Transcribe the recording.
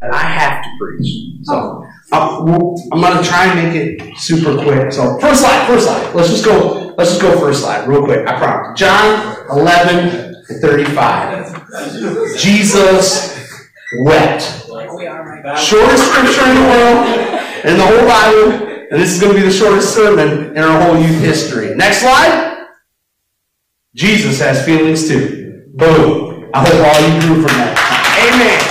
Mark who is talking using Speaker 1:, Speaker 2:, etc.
Speaker 1: that I have to preach. So oh. I'm, I'm going to try and make it super quick. So first slide, first slide. Let's just go. Let's just go first slide, real quick. I promise. John 11 35. Jesus wept. Shortest scripture in the world, in the whole Bible, and this is going to be the shortest sermon in our whole youth history. Next slide. Jesus has feelings too. Boom. I hope all you grew from that. Amen.